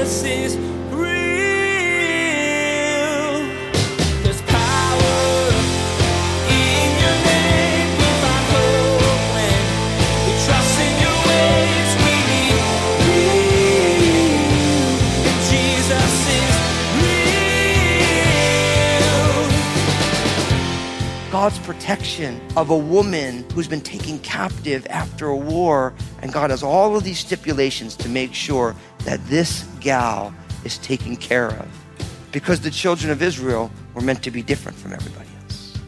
Jesus protection of a woman who's been taken captive after a war, and God has all of these stipulations to make sure that this gal is taken care of. Because the children of Israel were meant to be different from everybody else.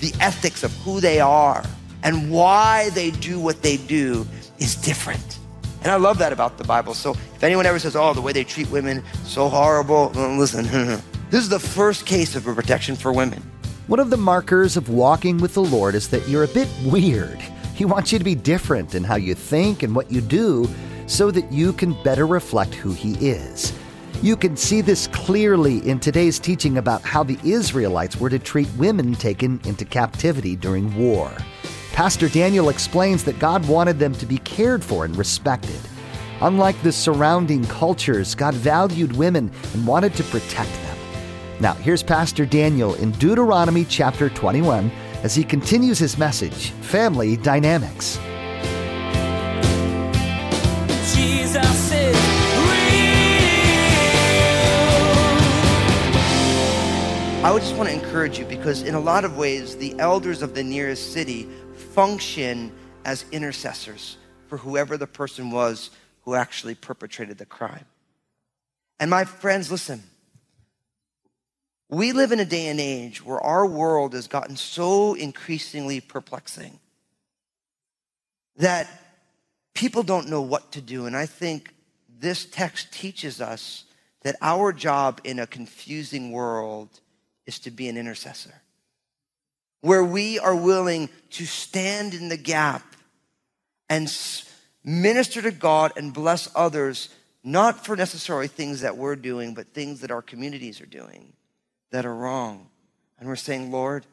The ethics of who they are and why they do what they do is different. And I love that about the Bible. So if anyone ever says, oh, the way they treat women, so horrible, listen, this is the first case of a protection for women. One of the markers of walking with the Lord is that you're a bit weird. He wants you to be different in how you think and what you do so that you can better reflect who He is. You can see this clearly in today's teaching about how the Israelites were to treat women taken into captivity during war. Pastor Daniel explains that God wanted them to be cared for and respected. Unlike the surrounding cultures, God valued women and wanted to protect them. Now, here's Pastor Daniel in Deuteronomy chapter 21 as he continues his message Family Dynamics. Jesus is real. I would just want to encourage you because, in a lot of ways, the elders of the nearest city function as intercessors for whoever the person was who actually perpetrated the crime. And my friends, listen. We live in a day and age where our world has gotten so increasingly perplexing that people don't know what to do. And I think this text teaches us that our job in a confusing world is to be an intercessor, where we are willing to stand in the gap and minister to God and bless others, not for necessarily things that we're doing, but things that our communities are doing that are wrong. And we're saying, Lord,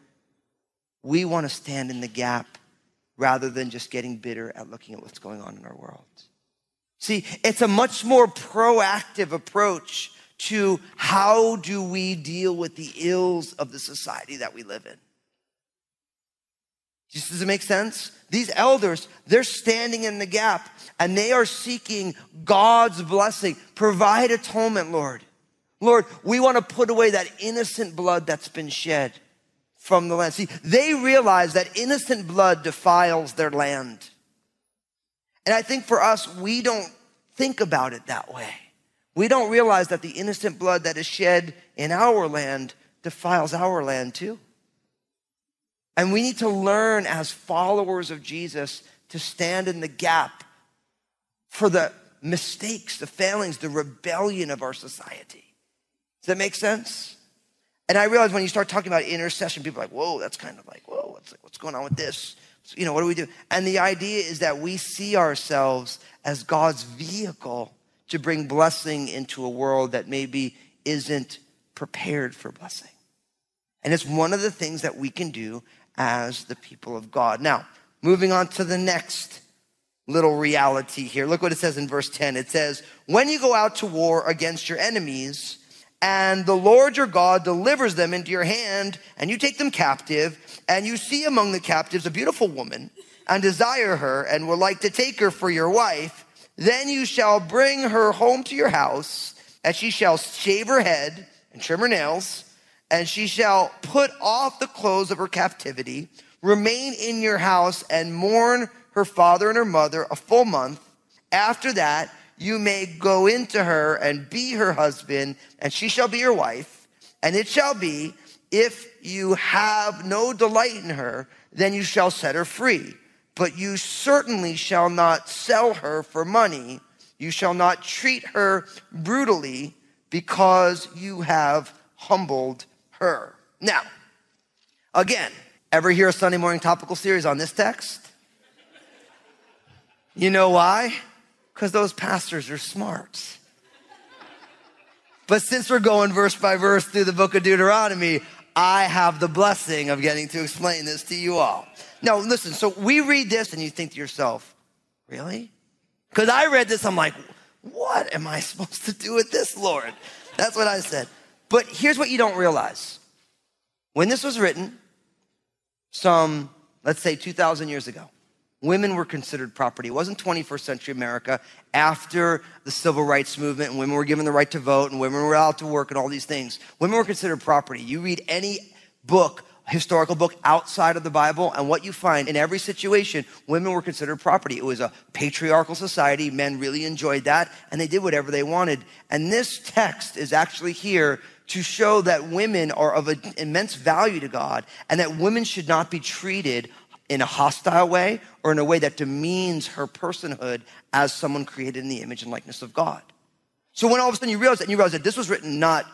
we want to stand in the gap rather than just getting bitter at looking at what's going on in our world. See, it's a much more proactive approach to how do we deal with the ills of the society that we live in. Just does it make sense? These elders, they're standing in the gap and they are seeking God's blessing. Provide atonement, Lord. Lord, we want to put away that innocent blood that's been shed from the land. See, they realize that innocent blood defiles their land. And I think for us, we don't think about it that way. We don't realize that the innocent blood that is shed in our land defiles our land too. And we need to learn as followers of Jesus to stand in the gap for the mistakes, the failings, the rebellion of our society. Does that make sense? And I realize when you start talking about intercession, people are like, whoa, that's kind of like, whoa, what's, what's going on with this? So, you know, what do we do? And the idea is that we see ourselves as God's vehicle to bring blessing into a world that maybe isn't prepared for blessing. And it's one of the things that we can do as the people of God. Now, moving on to the next little reality here. Look what it says in verse 10. It says, When you go out to war against your enemies, and the Lord your God delivers them into your hand, and you take them captive, and you see among the captives a beautiful woman, and desire her, and would like to take her for your wife, then you shall bring her home to your house, and she shall shave her head and trim her nails, and she shall put off the clothes of her captivity, remain in your house, and mourn her father and her mother a full month. After that, you may go into her and be her husband, and she shall be your wife. And it shall be, if you have no delight in her, then you shall set her free. But you certainly shall not sell her for money. You shall not treat her brutally because you have humbled her. Now, again, ever hear a Sunday morning topical series on this text? You know why? Because those pastors are smart. But since we're going verse by verse through the book of Deuteronomy, I have the blessing of getting to explain this to you all. Now, listen, so we read this and you think to yourself, really? Because I read this, I'm like, what am I supposed to do with this, Lord? That's what I said. But here's what you don't realize. When this was written, some, let's say 2,000 years ago, women were considered property. It wasn't 21st century America after the civil rights movement and women were given the right to vote and women were allowed to work and all these things. Women were considered property. You read any book, historical book outside of the Bible, and what you find in every situation, women were considered property. It was a patriarchal society. Men really enjoyed that and they did whatever they wanted. And this text is actually here to show that women are of immense value to God and that women should not be treated in a hostile way or in a way that demeans her personhood as someone created in the image and likeness of God. So when all of a sudden you realize that, and you realize that this was written not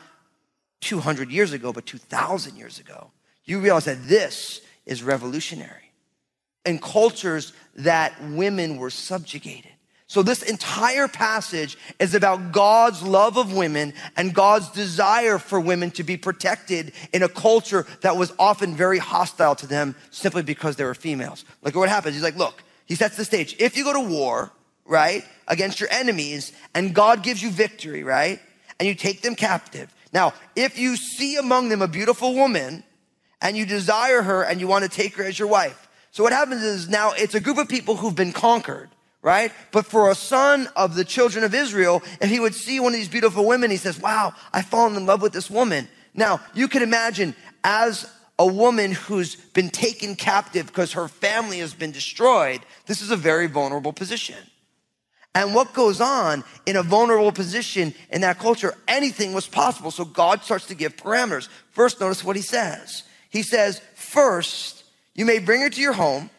200 years ago, but 2,000 years ago, you realize that this is revolutionary. In cultures that women were subjugated, so this entire passage is about God's love of women and God's desire for women to be protected in a culture that was often very hostile to them simply because they were females. Look at what happens. He's like, look, he sets the stage. If you go to war, right, against your enemies and God gives you victory, right, and you take them captive. Now, if you see among them a beautiful woman and you desire her and you want to take her as your wife. So what happens is now it's a group of people who've been conquered right? But for a son of the children of Israel, if he would see one of these beautiful women, he says, wow, I've fallen in love with this woman. Now, you can imagine as a woman who's been taken captive because her family has been destroyed, this is a very vulnerable position. And what goes on in a vulnerable position in that culture, anything was possible. So God starts to give parameters. First, notice what he says. He says, first, you may bring her to your home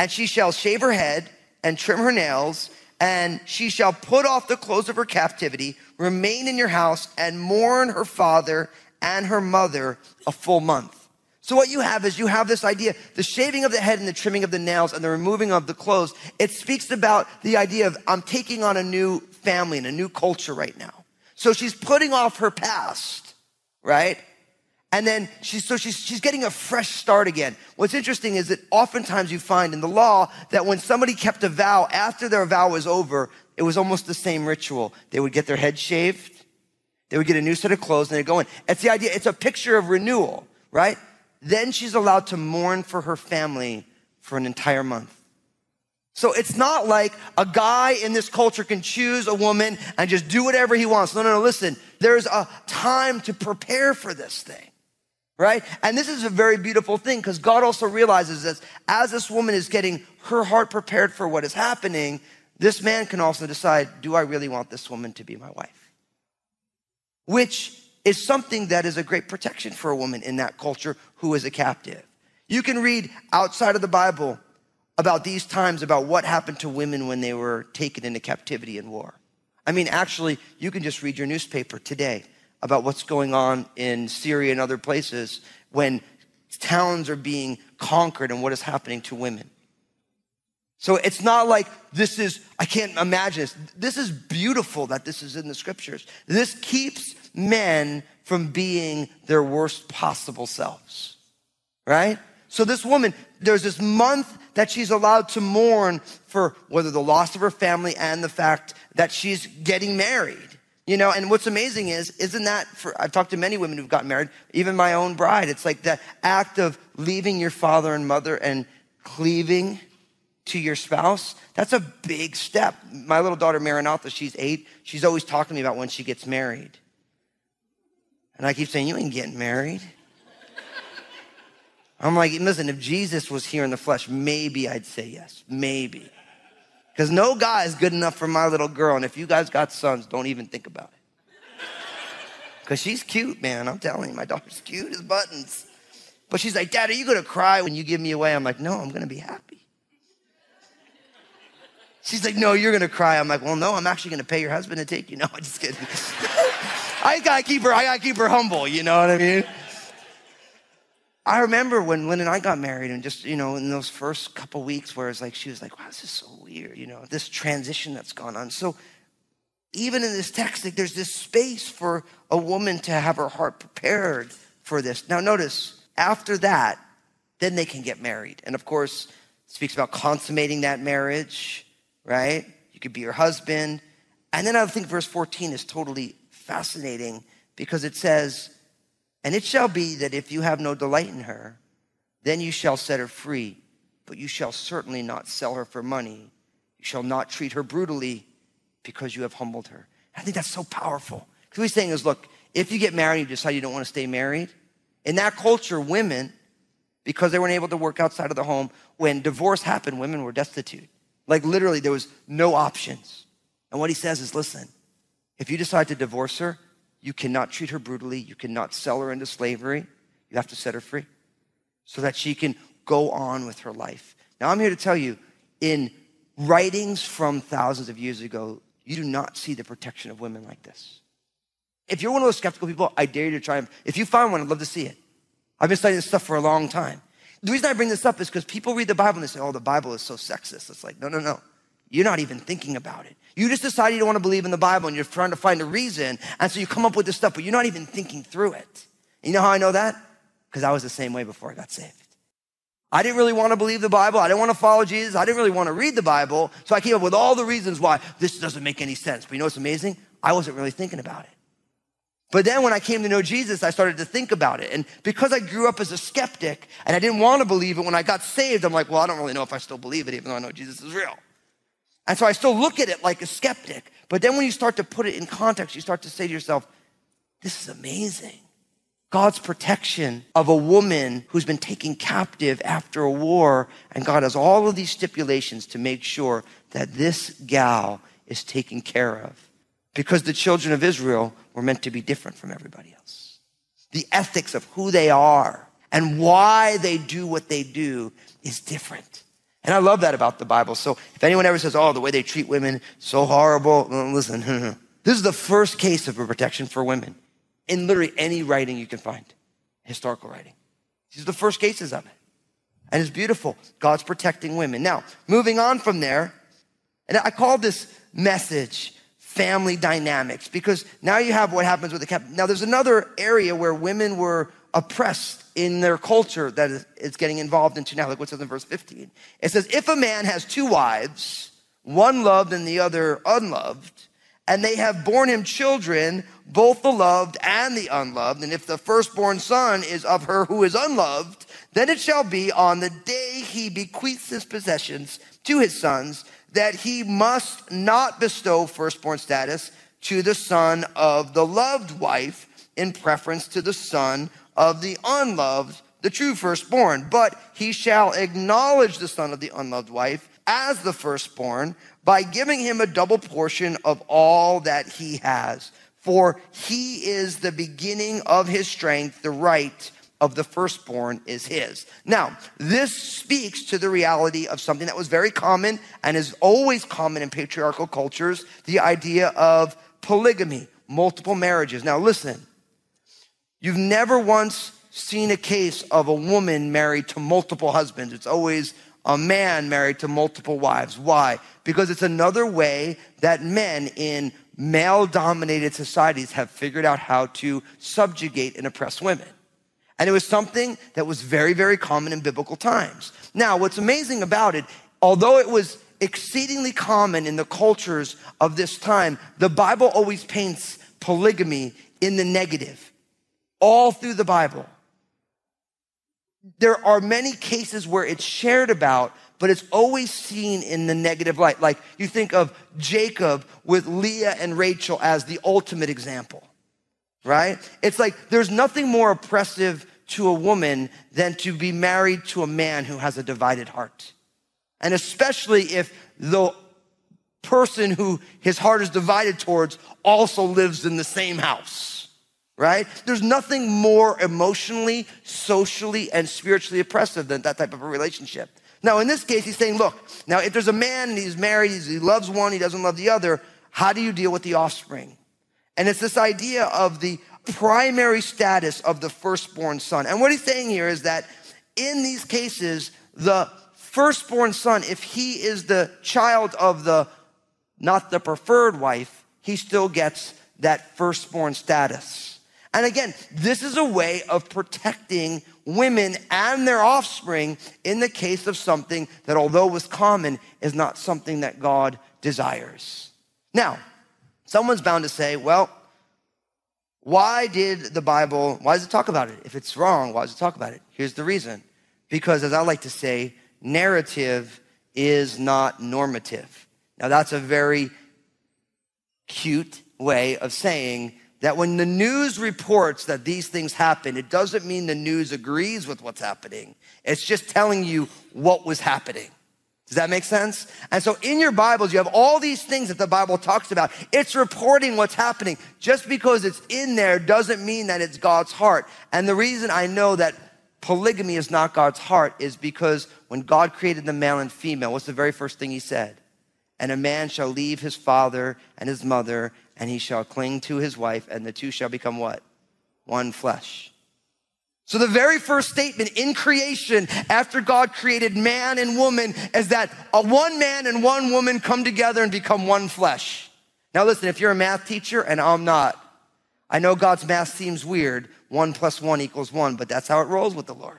and she shall shave her head and trim her nails, and she shall put off the clothes of her captivity, remain in your house, and mourn her father and her mother a full month. So what you have is you have this idea, the shaving of the head and the trimming of the nails and the removing of the clothes. It speaks about the idea of I'm taking on a new family and a new culture right now. So she's putting off her past, right? And then she's, so she's, she's getting a fresh start again. What's interesting is that oftentimes you find in the law that when somebody kept a vow, after their vow was over, it was almost the same ritual. They would get their head shaved. They would get a new set of clothes and they'd go in. It's the idea. It's a picture of renewal, right? Then she's allowed to mourn for her family for an entire month. So it's not like a guy in this culture can choose a woman and just do whatever he wants. No, no, no. Listen, there's a time to prepare for this thing right? And this is a very beautiful thing because God also realizes that as this woman is getting her heart prepared for what is happening, this man can also decide, do I really want this woman to be my wife? Which is something that is a great protection for a woman in that culture who is a captive. You can read outside of the Bible about these times about what happened to women when they were taken into captivity in war. I mean, actually, you can just read your newspaper today about what's going on in Syria and other places when towns are being conquered and what is happening to women. So it's not like this is, I can't imagine this. This is beautiful that this is in the scriptures. This keeps men from being their worst possible selves, right? So this woman, there's this month that she's allowed to mourn for whether the loss of her family and the fact that she's getting married. You know, and what's amazing is, isn't that for, I've talked to many women who've gotten married, even my own bride. It's like the act of leaving your father and mother and cleaving to your spouse. That's a big step. My little daughter, Maranatha, she's eight. She's always talking to me about when she gets married. And I keep saying, You ain't getting married. I'm like, listen, if Jesus was here in the flesh, maybe I'd say yes. Maybe. Because no guy is good enough for my little girl. And if you guys got sons, don't even think about it. Because she's cute, man. I'm telling you, my daughter's cute as buttons. But she's like, Dad, are you going to cry when you give me away? I'm like, No, I'm going to be happy. She's like, No, you're going to cry. I'm like, Well, no, I'm actually going to pay your husband to take you. No, I'm just kidding. I got to keep her, I got to keep her humble. You know what I mean? I remember when Lynn and I got married, and just, you know, in those first couple weeks where it's like, she was like, wow, this is so weird, you know, this transition that's gone on. So even in this text, like, there's this space for a woman to have her heart prepared for this. Now, notice, after that, then they can get married. And of course, it speaks about consummating that marriage, right? You could be your husband. And then I think verse 14 is totally fascinating because it says, And it shall be that if you have no delight in her, then you shall set her free, but you shall certainly not sell her for money. You shall not treat her brutally because you have humbled her. I think that's so powerful. What he's saying is, look, if you get married, you decide you don't want to stay married. In that culture, women, because they weren't able to work outside of the home, when divorce happened, women were destitute. Like literally, there was no options. And what he says is, listen, if you decide to divorce her, you cannot treat her brutally. You cannot sell her into slavery. You have to set her free so that she can go on with her life. Now, I'm here to tell you, in writings from thousands of years ago, you do not see the protection of women like this. If you're one of those skeptical people, I dare you to try. them. If you find one, I'd love to see it. I've been studying this stuff for a long time. The reason I bring this up is because people read the Bible and they say, oh, the Bible is so sexist. It's like, no, no, no. You're not even thinking about it. You just decide you don't want to believe in the Bible and you're trying to find a reason. And so you come up with this stuff, but you're not even thinking through it. You know how I know that? Because I was the same way before I got saved. I didn't really want to believe the Bible. I didn't want to follow Jesus. I didn't really want to read the Bible. So I came up with all the reasons why this doesn't make any sense. But you know what's amazing? I wasn't really thinking about it. But then when I came to know Jesus, I started to think about it. And because I grew up as a skeptic and I didn't want to believe it, when I got saved, I'm like, well, I don't really know if I still believe it, even though I know Jesus is real. And so I still look at it like a skeptic. But then when you start to put it in context, you start to say to yourself, this is amazing. God's protection of a woman who's been taken captive after a war, and God has all of these stipulations to make sure that this gal is taken care of. Because the children of Israel were meant to be different from everybody else. The ethics of who they are and why they do what they do is different. And I love that about the Bible. So if anyone ever says, oh, the way they treat women, so horrible, listen, this is the first case of a protection for women in literally any writing you can find, historical writing. These are the first cases of it. And it's beautiful. God's protecting women. Now, moving on from there, and I call this message family dynamics because now you have what happens with the cap. Now, there's another area where women were oppressed in their culture that it's getting involved into now. Like what says in verse 15. It says, if a man has two wives, one loved and the other unloved, and they have borne him children, both the loved and the unloved. And if the firstborn son is of her who is unloved, then it shall be on the day he bequeaths his possessions to his sons that he must not bestow firstborn status to the son of the loved wife in preference to the son of the unloved, the true firstborn. But he shall acknowledge the son of the unloved wife as the firstborn by giving him a double portion of all that he has. For he is the beginning of his strength, the right of the firstborn is his. Now, this speaks to the reality of something that was very common and is always common in patriarchal cultures the idea of polygamy, multiple marriages. Now, listen, you've never once seen a case of a woman married to multiple husbands. It's always a man married to multiple wives. Why? Because it's another way that men in male dominated societies have figured out how to subjugate and oppress women. And it was something that was very, very common in biblical times. Now, what's amazing about it, although it was exceedingly common in the cultures of this time, the Bible always paints polygamy in the negative, all through the Bible there are many cases where it's shared about, but it's always seen in the negative light. Like you think of Jacob with Leah and Rachel as the ultimate example, right? It's like there's nothing more oppressive to a woman than to be married to a man who has a divided heart. And especially if the person who his heart is divided towards also lives in the same house right? There's nothing more emotionally, socially, and spiritually oppressive than that type of a relationship. Now, in this case, he's saying, look, now if there's a man and he's married, he loves one, he doesn't love the other, how do you deal with the offspring? And it's this idea of the primary status of the firstborn son. And what he's saying here is that in these cases, the firstborn son, if he is the child of the not the preferred wife, he still gets that firstborn status. And again, this is a way of protecting women and their offspring in the case of something that, although was common, is not something that God desires. Now, Someone's bound to say, well, why did the Bible, why does it talk about it? If it's wrong, why does it talk about it? Here's the reason. Because as I like to say, narrative is not normative. Now that's a very cute way of saying that when the news reports that these things happen, it doesn't mean the news agrees with what's happening. It's just telling you what was happening. Does that make sense? And so in your Bibles, you have all these things that the Bible talks about. It's reporting what's happening. Just because it's in there doesn't mean that it's God's heart. And the reason I know that polygamy is not God's heart is because when God created the male and female, what's the very first thing he said? And a man shall leave his father and his mother, and he shall cling to his wife, and the two shall become what? One flesh. So the very first statement in creation after God created man and woman is that a one man and one woman come together and become one flesh. Now listen, if you're a math teacher and I'm not, I know God's math seems weird. One plus one equals one, but that's how it rolls with the Lord.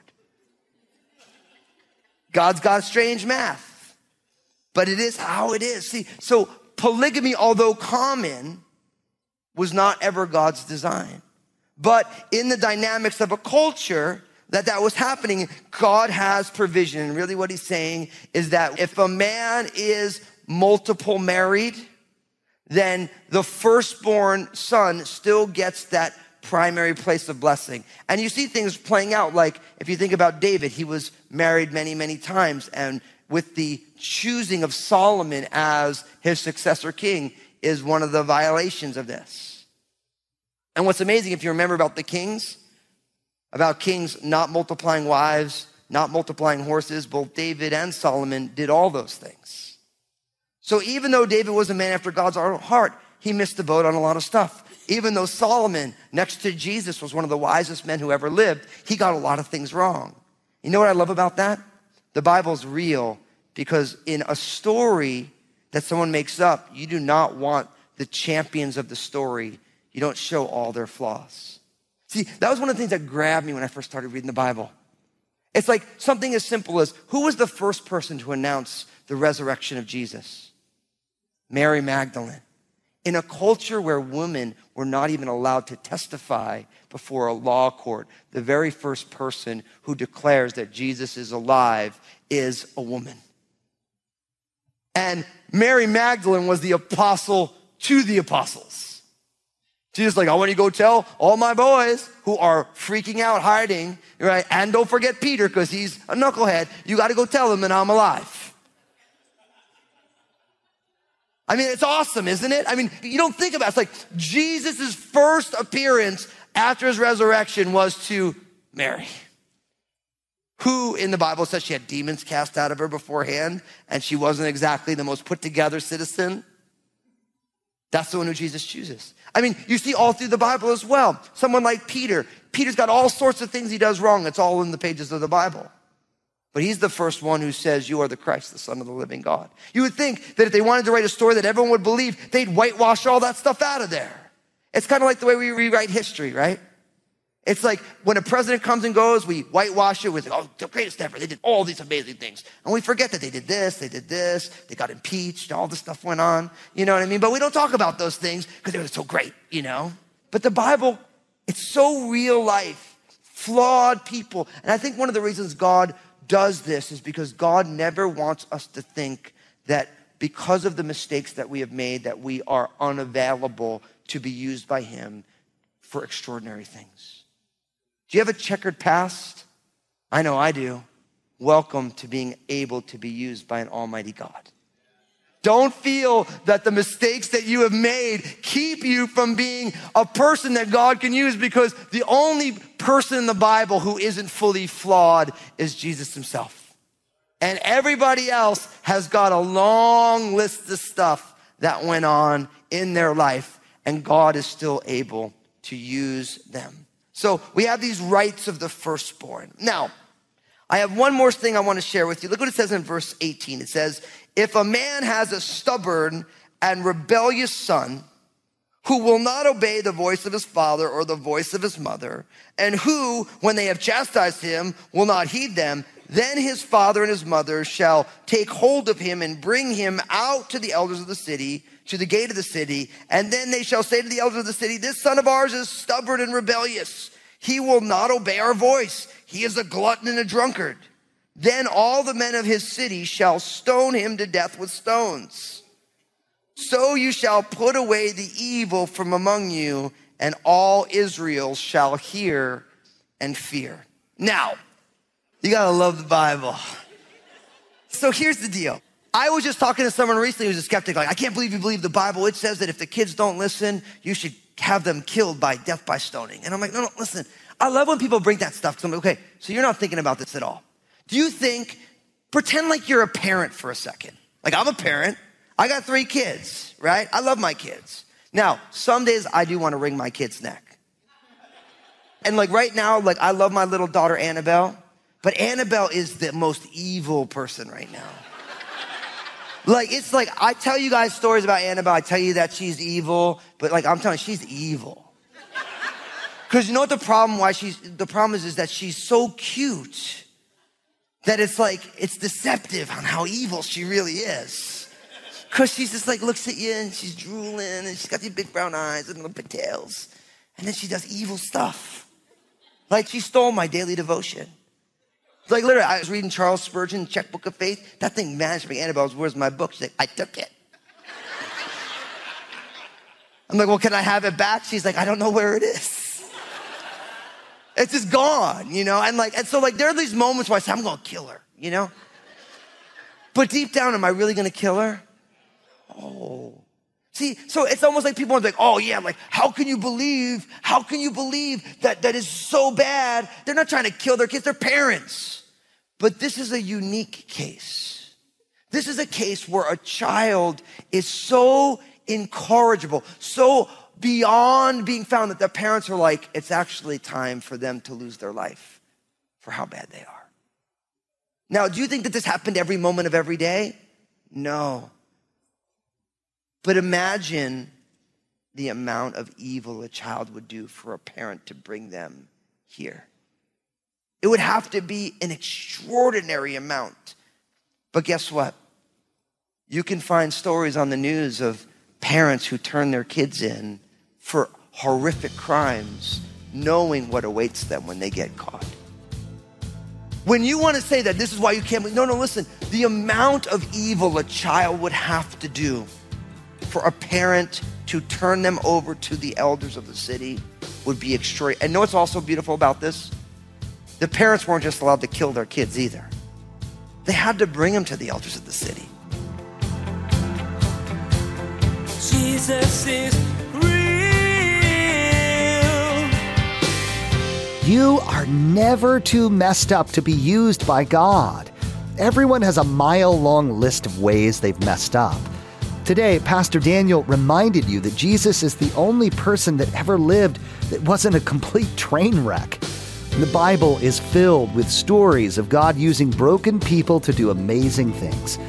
God's got strange math, but it is how it is. See, so polygamy, although common, was not ever God's design. But in the dynamics of a culture that that was happening, God has provision. And really what he's saying is that if a man is multiple married, then the firstborn son still gets that primary place of blessing. And you see things playing out like if you think about David, he was married many, many times. And with the choosing of Solomon as his successor king is one of the violations of this. And what's amazing, if you remember about the kings, about kings not multiplying wives, not multiplying horses, both David and Solomon did all those things. So even though David was a man after God's heart, he missed the boat on a lot of stuff. Even though Solomon, next to Jesus, was one of the wisest men who ever lived, he got a lot of things wrong. You know what I love about that? The Bible's real because in a story that someone makes up, you do not want the champions of the story you don't show all their flaws. See, that was one of the things that grabbed me when I first started reading the Bible. It's like something as simple as who was the first person to announce the resurrection of Jesus? Mary Magdalene. In a culture where women were not even allowed to testify before a law court, the very first person who declares that Jesus is alive is a woman. And Mary Magdalene was the apostle to the apostles. Jesus like, I want you to go tell all my boys who are freaking out, hiding, right? And don't forget Peter because he's a knucklehead. You got to go tell them that I'm alive. I mean, it's awesome, isn't it? I mean, you don't think about it. It's like Jesus' first appearance after his resurrection was to Mary, who in the Bible says she had demons cast out of her beforehand and she wasn't exactly the most put together citizen. That's the one who Jesus chooses. I mean, you see all through the Bible as well. Someone like Peter. Peter's got all sorts of things he does wrong. It's all in the pages of the Bible. But he's the first one who says, You are the Christ, the Son of the living God. You would think that if they wanted to write a story that everyone would believe, they'd whitewash all that stuff out of there. It's kind of like the way we rewrite history, right? It's like when a president comes and goes, we whitewash it with, oh, the greatest ever. They did all these amazing things. And we forget that they did this, they did this, they got impeached, all this stuff went on. You know what I mean? But we don't talk about those things because they were so great, you know? But the Bible, it's so real life, flawed people. And I think one of the reasons God does this is because God never wants us to think that because of the mistakes that we have made, that we are unavailable to be used by Him for extraordinary things. Do you have a checkered past? I know I do. Welcome to being able to be used by an almighty God. Don't feel that the mistakes that you have made keep you from being a person that God can use because the only person in the Bible who isn't fully flawed is Jesus himself. And everybody else has got a long list of stuff that went on in their life, and God is still able to use them. So we have these rights of the firstborn. Now, I have one more thing I want to share with you. Look what it says in verse 18. It says, If a man has a stubborn and rebellious son who will not obey the voice of his father or the voice of his mother, and who, when they have chastised him, will not heed them, then his father and his mother shall take hold of him and bring him out to the elders of the city to the gate of the city, and then they shall say to the elders of the city, This son of ours is stubborn and rebellious. He will not obey our voice. He is a glutton and a drunkard. Then all the men of his city shall stone him to death with stones. So you shall put away the evil from among you, and all Israel shall hear and fear. Now, you gotta love the Bible. So here's the deal. I was just talking to someone recently who was a skeptic, like, I can't believe you believe the Bible. It says that if the kids don't listen, you should have them killed by death by stoning. And I'm like, no, no, listen. I love when people bring that stuff I'm like, okay, so you're not thinking about this at all. Do you think, pretend like you're a parent for a second. Like, I'm a parent. I got three kids, right? I love my kids. Now, some days I do want to wring my kid's neck. And like right now, like I love my little daughter Annabelle, but Annabelle is the most evil person right now. Like it's like I tell you guys stories about Annabelle. I tell you that she's evil, but like I'm telling you, she's evil. Because you know what the problem? Why she's the problem is is that she's so cute that it's like it's deceptive on how evil she really is. Because she's just like looks at you and she's drooling and she's got these big brown eyes and little pigtails, and then she does evil stuff. Like she stole my daily devotion. Like literally, I was reading Charles Spurgeon, Checkbook of Faith. That thing vanished me. Annabelle's, where's my book? She's like, I took it. I'm like, well, can I have it back? She's like, I don't know where it is. It's just gone, you know? And like, and so like there are these moments where I say, I'm gonna kill her, you know? But deep down, am I really gonna kill her? Oh. See, so it's almost like people are like, oh yeah, I'm like how can you believe, how can you believe that that is so bad? They're not trying to kill their kids, they're parents. But this is a unique case. This is a case where a child is so incorrigible, so beyond being found that their parents are like, it's actually time for them to lose their life for how bad they are. Now, do you think that this happened every moment of every day? No. But imagine the amount of evil a child would do for a parent to bring them here. It would have to be an extraordinary amount. But guess what? You can find stories on the news of parents who turn their kids in for horrific crimes, knowing what awaits them when they get caught. When you want to say that this is why you can't, no, no, listen, the amount of evil a child would have to do for a parent to turn them over to the elders of the city would be extraordinary. And know what's also beautiful about this? The parents weren't just allowed to kill their kids either. They had to bring them to the elders of the city. Jesus is real. You are never too messed up to be used by God. Everyone has a mile long list of ways they've messed up. Today, Pastor Daniel reminded you that Jesus is the only person that ever lived that wasn't a complete train wreck. The Bible is filled with stories of God using broken people to do amazing things.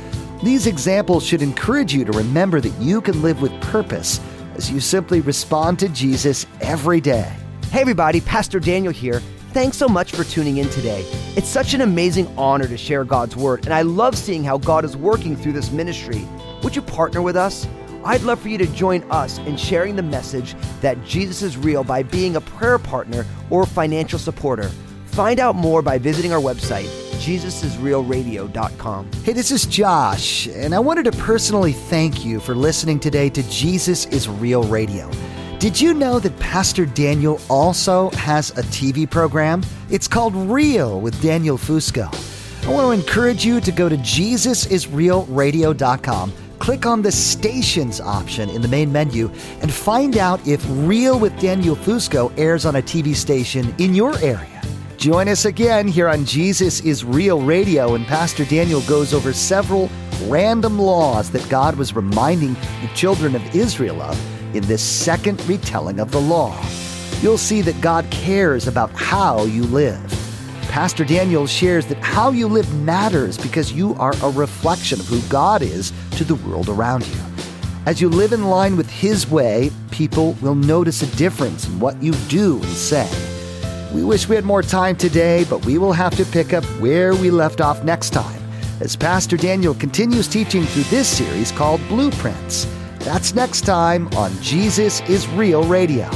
These examples should encourage you to remember that you can live with purpose as you simply respond to Jesus every day. Hey, everybody, Pastor Daniel here. Thanks so much for tuning in today. It's such an amazing honor to share God's Word, and I love seeing how God is working through this ministry. Would you partner with us? I'd love for you to join us in sharing the message that Jesus is real by being a prayer partner or financial supporter. Find out more by visiting our website, jesusisrealradio.com. Hey, this is Josh, and I wanted to personally thank you for listening today to Jesus is Real Radio. Did you know that Pastor Daniel also has a TV program? It's called Real with Daniel Fusco. I want to encourage you to go to jesusisrealradio.com, click on the stations option in the main menu, and find out if Real with Daniel Fusco airs on a TV station in your area. Join us again here on Jesus is Real Radio, and Pastor Daniel goes over several random laws that God was reminding the children of Israel of in this second retelling of the law. You'll see that God cares about how you live. Pastor Daniel shares that how you live matters because you are a reflection of who God is to the world around you. As you live in line with His way, people will notice a difference in what you do and say. We wish we had more time today, but we will have to pick up where we left off next time as Pastor Daniel continues teaching through this series called Blueprints. That's next time on Jesus is Real Radio.